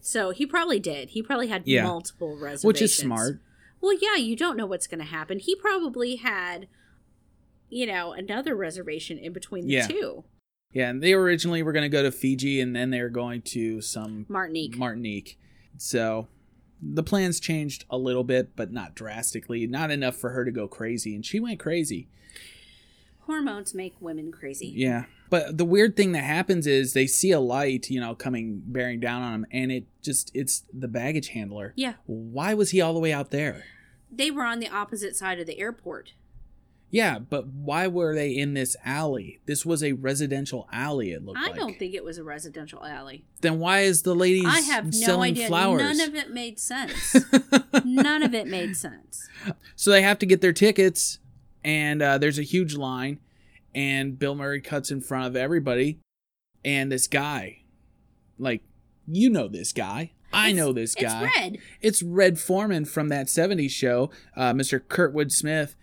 So he probably did. He probably had Yeah. multiple reservations. Which is smart. Well, yeah, you don't know what's going to happen. He probably had, you know, another reservation in between the Yeah. two. Yeah, and they originally were going to go to Fiji and then they were going to some Martinique. Martinique. So the plans changed a little bit, but not drastically. Not enough for her to go crazy. And she went crazy. Hormones make women crazy. Yeah. But the weird thing that happens is they see a light, you know, coming bearing down on them, and it just it's the baggage handler. Yeah. Why was he all the way out there? They were on the opposite side of the airport. Yeah, but why were they in this alley? This was a residential alley. It looked like. I like. don't think it was a residential alley. Then why is the lady I have no selling idea. flowers? None of it made sense. None of it made sense. So they have to get their tickets, and uh, there's a huge line, and Bill Murray cuts in front of everybody, and this guy, like, you know this guy. I It's- know this guy. It's red. It's Red Foreman from that 70s show, uh, Mr. Kurtwood Smith,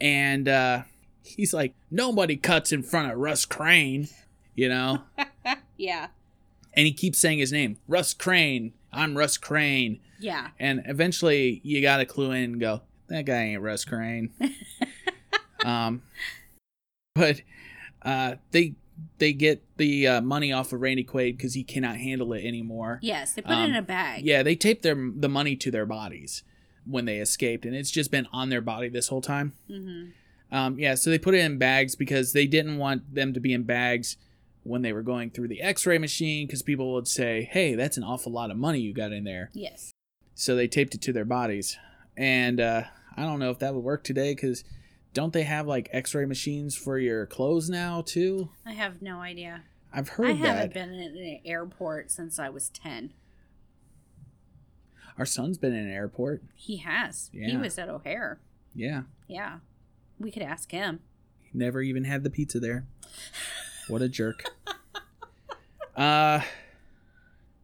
and uh, he's like, nobody cuts in front of Russ Crane, you know? Yeah. and he keeps saying his name, Russ Crane. I'm Russ Crane. Yeah. And eventually you got to clue in and go, that guy ain't Russ Crane. um, but uh, they they get the uh, money off of Randy Quaid because he cannot handle it anymore. Yes. They put it Um, in a bag. Yeah, they tape their the money to their bodies when they escaped, and it's just been on their body this whole time. Mm-hmm. Um, yeah, so they put it in bags because they didn't want them to be in bags when they were going through the X-ray machine because people would say, "Hey, that's an awful lot of money you got in there." Yes. So they taped it to their bodies, and uh, I don't know if that would work today because don't they have like X-ray machines for your clothes now too? I have no idea. I've heard I that. haven't been in an airport since I was 10. Our son's been in an airport. He has. He was at O'Hare. Yeah. Yeah. We could ask him. Never even had the pizza there. What a jerk. uh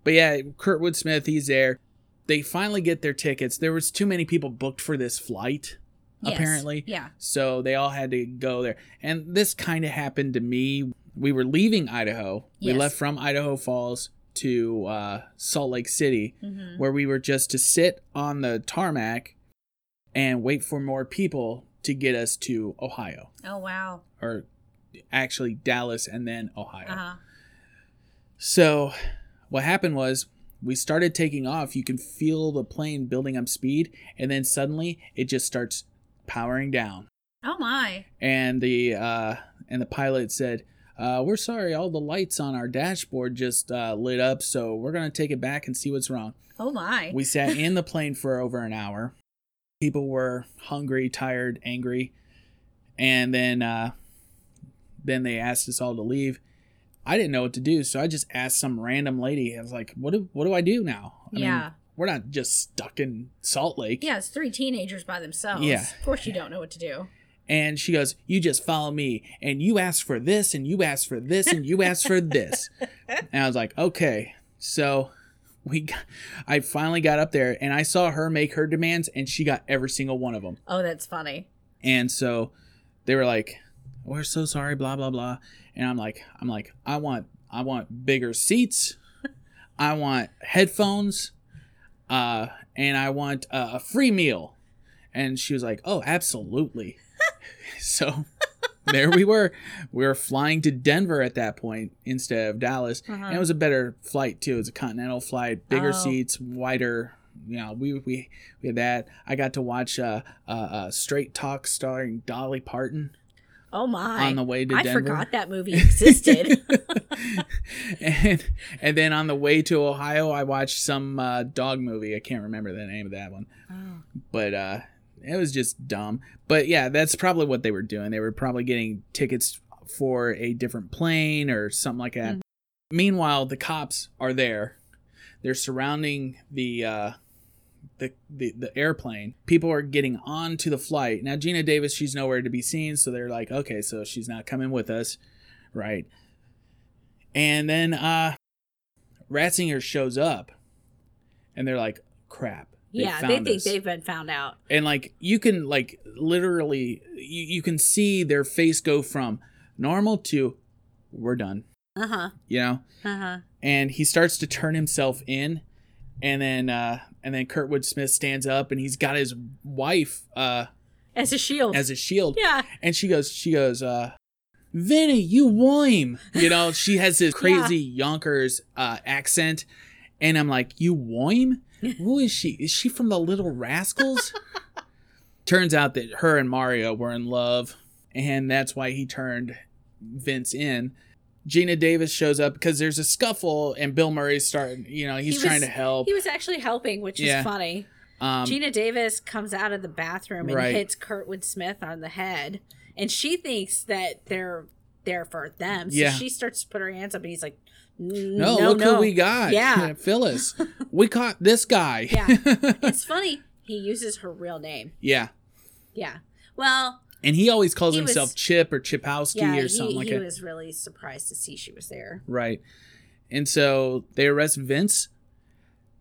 but yeah, Kurtwood Smith, he's there. They finally get their tickets. There was too many people booked for this flight, Yes. apparently. Yeah. So they all had to go there. And this kind of happened to me. We were leaving Idaho. Yes. We left from Idaho Falls to uh, Salt Lake City, hmm where we were just to sit on the tarmac and wait for more people to get us to Ohio, Oh, wow. or actually Dallas and then Ohio. Uh huh. So what happened was we started taking off. You can feel the plane building up speed, and then suddenly it just starts powering down. Oh, my. and the uh, and the pilot said, uh, "We're sorry, all the lights on our dashboard just uh, lit up, so we're gonna take it back and see what's wrong." Oh, my. We sat in the plane for over an hour. People were hungry, tired, angry, and then uh, then they asked us all to leave. I didn't know what to do, so I just asked some random lady. I was like, "What do what do I do now?" I Yeah. we're not just stuck in Salt Lake. yeah, it's three teenagers by themselves. Yeah. Of course, you don't know what to do. And she goes, You just follow me. And you ask for this, and you ask for this, and you ask for this. And I was like, Okay. So we got, I finally got up there and I saw her make her demands, and she got every single one of them. Oh, that's funny. And so they were like, We're so sorry, blah, blah, blah. And I'm like, I'm like, I want I want bigger seats. I want headphones. Uh, and I want uh, a free meal. And she was like, Oh, absolutely. So there we were. We were flying to Denver at that point instead of Dallas. Uh-huh. And it was a better flight too. It was a continental flight, bigger Oh. seats, wider. You know, we we we had that. I got to watch uh, uh, uh Straight Talk starring Dolly Parton Oh, my. on the way to I Denver. forgot that movie existed. and and then on the way to Ohio, I watched some uh, dog movie. I can't remember the name of that one, oh. but uh, it was just dumb. But yeah, that's probably what they were doing. They were probably getting tickets for a different plane or something like that. Mhm. Meanwhile, the cops are there. They're surrounding the uh, the, the the airplane. People are getting onto the flight. Now Geena Davis, she's nowhere to be seen, so they're like, okay, so she's not coming with us, right? And then uh Rotzinger shows up and they're like, crap. They Yeah, they think us." they've been found out. and like you can like literally you, you can see their face go from normal to we're done. Uh huh. You know? Uh huh. and he starts to turn himself in and then uh and then Kurtwood Smith stands up and he's got his wife uh As a shield. as a shield yeah. and she goes she goes uh Vinny, you whime. You know, she has this crazy Yonkers uh accent and I'm like, "You whime? Who is she? Is she from the Little Rascals?" Turns out that her and Mario were in love and that's why he turned Vince in. Geena Davis shows up because there's a scuffle and Bill Murray's starting, you know, he's He trying was- to help. He was actually helping, which Yeah. is funny. Um, Geena Davis comes out of the bathroom and Right. hits Kurtwood Smith on the head, and she thinks that they're there for them. So Yeah. she starts to put her hands up, and he's like, "N- no, "No, look no." who we got. Yeah. Phyllis. we caught this guy. Yeah. It's funny. He uses her real name. yeah. Yeah. Well, And he always calls He himself was- Chip or Chipowski yeah, or something he, like he that. was really surprised to see she was there. Right. And so they arrest Vince.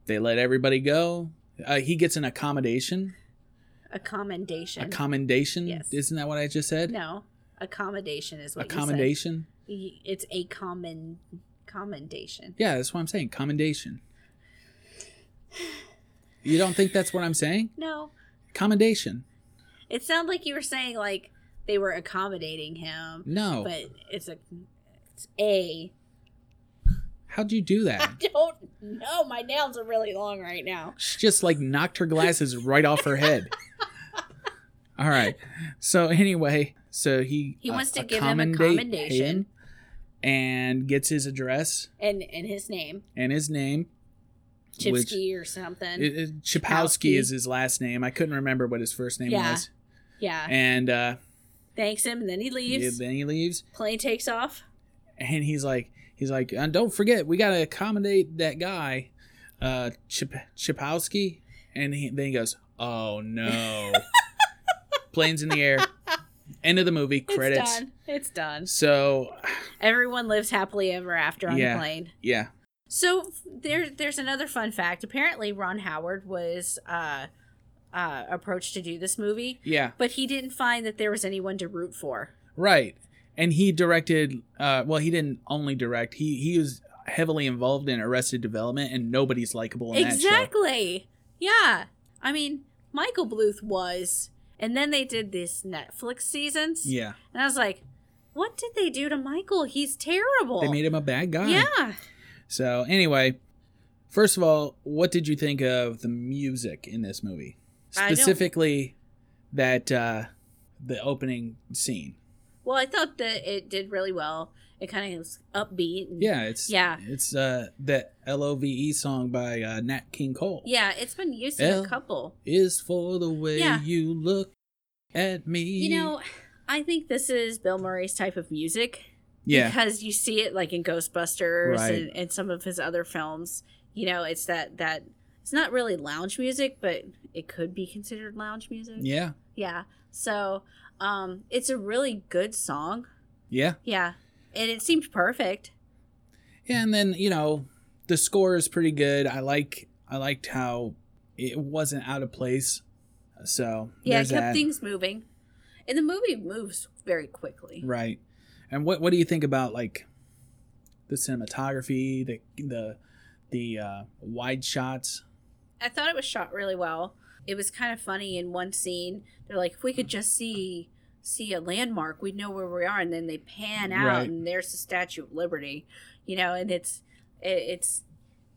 They let everybody go. Uh, he gets an accommodation. A commendation. A commendation. Yes. Isn't that what I just said? no, accommodation is what Accommodation. you said. Y- It's a common commendation. Yeah, that's what I'm saying. Commendation. You don't think that's what I'm saying? No, Commendation. it sounded like you were saying like they were accommodating him, No. but it's a it's a. How'd you do that? I don't know. My nails are really long right now. She just like knocked her glasses right off her head. All right. So anyway, so he He uh, wants to give him a commendation. And gets his address And and his name and his name. Chipsky or something. It, it, Chipowski is his last name. I couldn't remember what his first name Yeah. was. yeah. And uh, Thanks him, and then he yeah, leaves. then he leaves, Plane takes off. and he's like, he's like, and don't forget, we got to accommodate that guy, uh, Chip Chipowski, and he, then he goes, oh no, planes in the air. End of the movie. Credits. It's done. It's done. So, Everyone lives happily ever after on Yeah. the plane. yeah, So there, there's another fun fact. Apparently, Ron Howard was uh, uh, approached to do this movie, yeah, but he didn't find that there was anyone to root for. right. And he directed. Uh, well, he didn't only direct. He he was heavily involved in Arrested Development, and nobody's likable in that show. Exactly. Yeah. I mean, Michael Bluth was, and then they did this Netflix seasons, Yeah, and I was like, what did they do to Michael? He's terrible. they made him a bad guy. Yeah. So anyway, first of all, what did you think of the music in this movie? Specifically, that uh, the opening scene. Well, I thought that it did really well. It kind of is upbeat. And, Yeah, it's Yeah. it's uh, the L O V E song by uh, Nat King Cole. Yeah, it's been used in L- a couple. is for the way Yeah. you look at me. You know, I think this is Bill Murray's type of music. yeah, Because you see it like in Ghostbusters Right. and, and some of his other films. You know, it's that that it's not really lounge music, but it could be considered lounge music. yeah, Yeah. So, um, it's a really good song. yeah, Yeah. And it seemed perfect. yeah. And then you know, the score is pretty good. I like I liked how it wasn't out of place. So Yeah, it kept that. things moving. And the movie moves very quickly. Right. And what what do you think about like the cinematography, the the the uh, wide shots? I thought it was shot really well. It was kind of funny in one scene. They're like, if we could just see see a landmark, we'd know where we are. And then they pan out, Right. and there's the Statue of Liberty. You know, and it's it, it's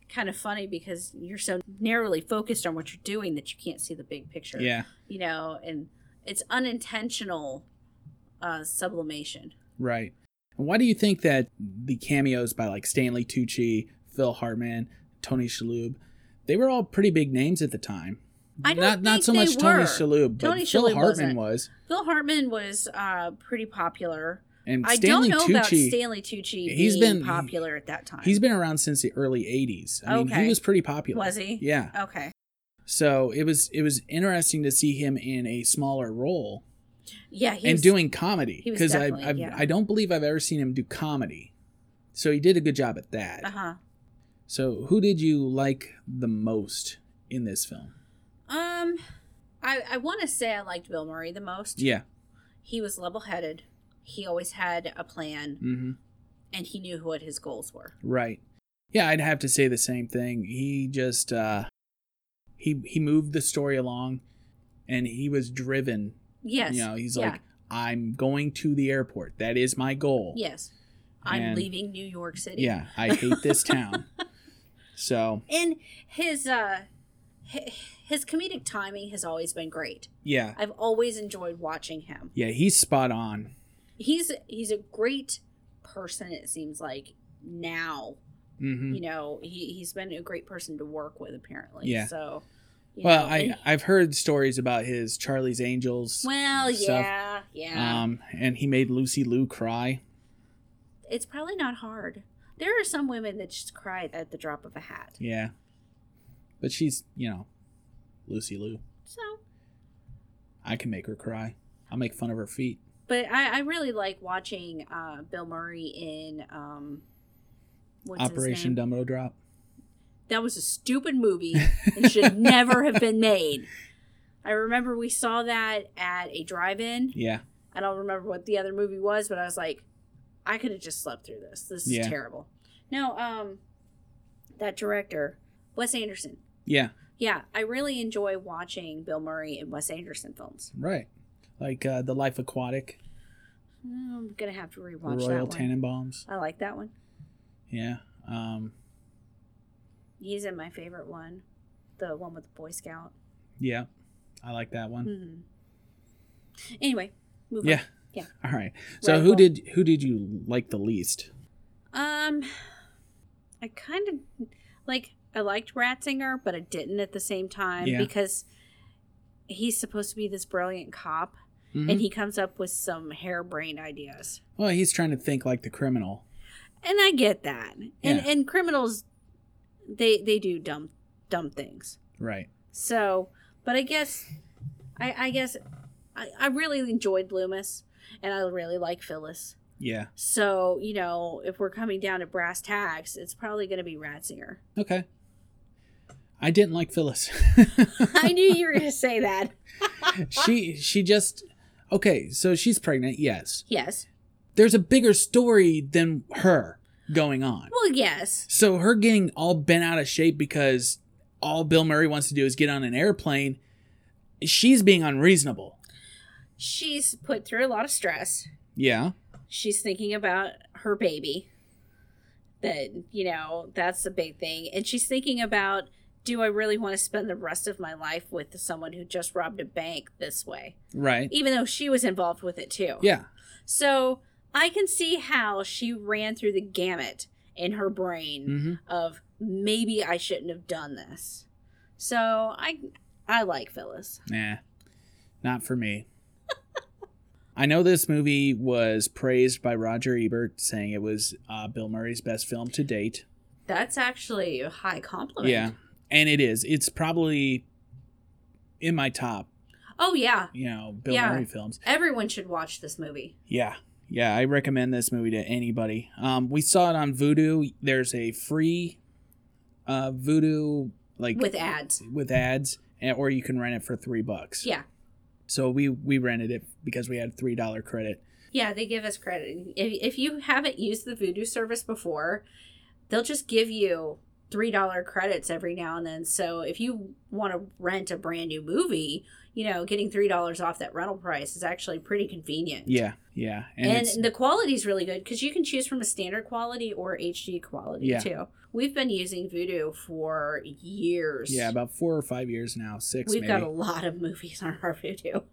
kind of funny because you're so narrowly focused on what you're doing that you can't see the big picture. Yeah. You know, and it's unintentional uh, sublimation. Right. And why do you think that the cameos by like Stanley Tucci, Phil Hartman, Tony Shalhoub, they were all pretty big names at the time. I don't not not so much Tony were. Shalhoub, but Tony Phil Shalhoub Hartman wasn't. was, Phil Hartman was uh, pretty popular. and I Stanley don't know about Stanley Tucci he's being been- popular at that time. He's been around since the early '80s. I mean, he was pretty popular. Was he? Yeah. Okay. So it was it was interesting to see him in a smaller role Yeah, he and was, doing comedy because I I've, yeah. I don't believe I've ever seen him do comedy. So he did a good job at that. Uh huh. So who did you like the most in this film? Um, I I want to say I liked Bill Murray the most. Yeah. He was level headed. He always had a plan, hmm and he knew what his goals were. Right. Yeah, I'd have to say the same thing. He just uh he he moved the story along and he was driven. Yes. You know, he's yeah. like I'm going to the airport. That is my goal. Yes. I'm And- leaving New York City. Yeah, I hate this town. So, And his uh, his comedic timing has always been great. yeah. I've always enjoyed watching him. Yeah, he's spot on. He's he's a great person. It seems like now. hmm You know, he he's been a great person to work with. Apparently. Yeah. So. Well, know, I and- I've heard stories about his Charlie's Angels. Well, stuff. yeah, yeah. Um, and he made Lucy Liu cry. it's probably not hard. There are some women that just cry at the drop of a hat. Yeah. But she's, you know, Lucy Liu. So, I can make her cry. I'll make fun of her feet. but I, I really like watching uh, Bill Murray in um, Operation? Dumbo Drop. That was a stupid movie and should never have been made. I remember we saw that at a drive-in. Yeah. I don't remember what the other movie was, but I was like, I could have just slept through this. This is Yeah. terrible. No, um, that director, Wes Anderson. Yeah. Yeah, I really enjoy watching Bill Murray and Wes Anderson films. Right. Like uh, The Life Aquatic, I'm gonna have to rewatch Royal that one. Tenenbaums. I like that one. Yeah. Um, He's in my favorite one, the one with the Boy Scout. yeah. I like that one. hmm Anyway, move on. Yeah. Yeah. All right. So Right, who well- did who did you like the least? Um, I kind of like I liked Rotzinger, but I didn't at the same time Yeah. because he's supposed to be this brilliant cop, Mhm. and he comes up with some harebrained ideas. well, he's trying to think like the criminal. and I get that. And and criminals, they they do dumb dumb things. Right. So, but I guess, I I guess, I I really enjoyed Loomis, and I really like Phyllis. Yeah. So you know, if we're coming down to brass tacks, it's probably going to be Rotzinger. Okay. I didn't like Phyllis. I knew you were going to say that. she she just okay. So she's pregnant. Yes. Yes. There's a bigger story than her going on. Well, yes. So her getting all bent out of shape because all Bill Murray wants to do is get on an airplane. She's being unreasonable. She's put through a lot of stress. Yeah. She's thinking about her baby. That, you know, that's a big thing. And she's thinking about do I really want to spend the rest of my life with someone who just robbed a bank this way? Right. Even though she was involved with it too. Yeah. So I can see how she ran through the gamut in her brain hmm of maybe I shouldn't have done this. So I I like Phyllis. Nah. Not for me. I know this movie was praised by Roger Ebert, saying it was uh, Bill Murray's best film to date. That's actually a high compliment. Yeah. And it is. It's probably in my top, Oh yeah. you know, Bill Yeah. Murray films. Everyone should watch this movie. Yeah. Yeah, I recommend this movie to anybody. Um, we saw it on Vudu. There's a free uh, Vudu like With ads. with ads, and, or you can rent it for three bucks. Yeah. So we we rented it because we had three dollar credit. Yeah, they give us credit. If, if you haven't used the Vudu service before, they'll just give you $3 credits every now and then. So if you want to rent a brand new movie, you know, getting $3 off that rental price is actually pretty convenient. Yeah, yeah, and, And, the quality is really good because you can choose from a standard quality or HD quality Yeah. too. We've been using Vudu for years. yeah, about four or five years now, 6 We've maybe. got a lot of movies on our Vudu.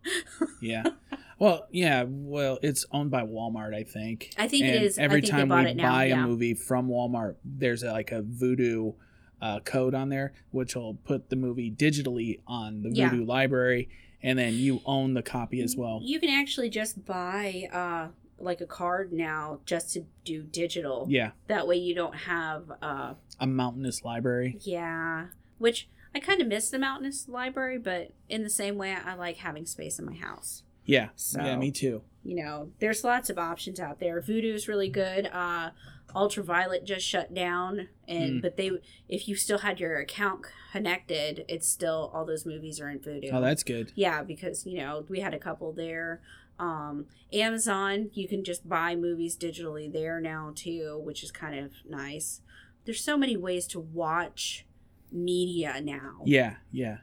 yeah. Well, yeah. Well, it's owned by Walmart, I think. I think it And is. I Every time we it now, buy yeah. a movie from Walmart, there's a, like a Vudu uh, code on there, which will put the movie digitally on the Yeah. Vudu library, and then you own the copy as well. You can actually just buy uh like a card now just to do digital. Yeah, That way you don't have uh a mountainous library. yeah, which I kind of miss the mountainous library, but in the same way I like having space in my house. Yeah, So- yeah, me too. You know, there's lots of options out there. Vudu's really good. Uh Ultraviolet just shut down and Mm. but they if you still had your account connected, it's still all those movies are in Vudu. Oh, that's good. Yeah, because you know we had a couple there. Um, Amazon, you can just buy movies digitally there now too, which is kind of nice. There's so many ways to watch media now. Yeah, yeah.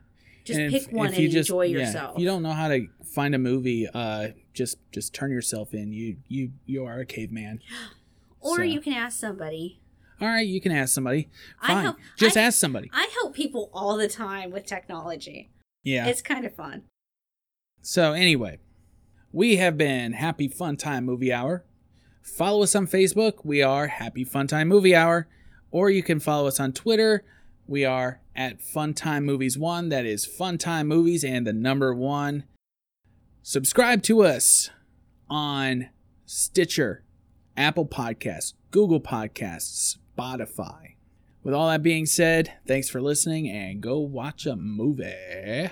Just And pick if- one if and you just- enjoy yeah, yourself. if you don't know how to find a movie, uh, just just turn yourself in. You you you are a caveman. or so- you can ask somebody. All right, you can ask somebody. Fine, help- just I- ask somebody. I help people all the time with technology. Yeah. It's kind of fun. So anyway, we have been Happy Fun Time Movie Hour. Follow us on Facebook. We are Happy Fun Time Movie Hour. Or you can follow us on Twitter. We are at Funtime Movies One. That is Funtime Movies and the number one. Subscribe to us on Stitcher, Apple Podcasts, Google Podcasts, Spotify. With all that being said, thanks for listening and go watch a movie.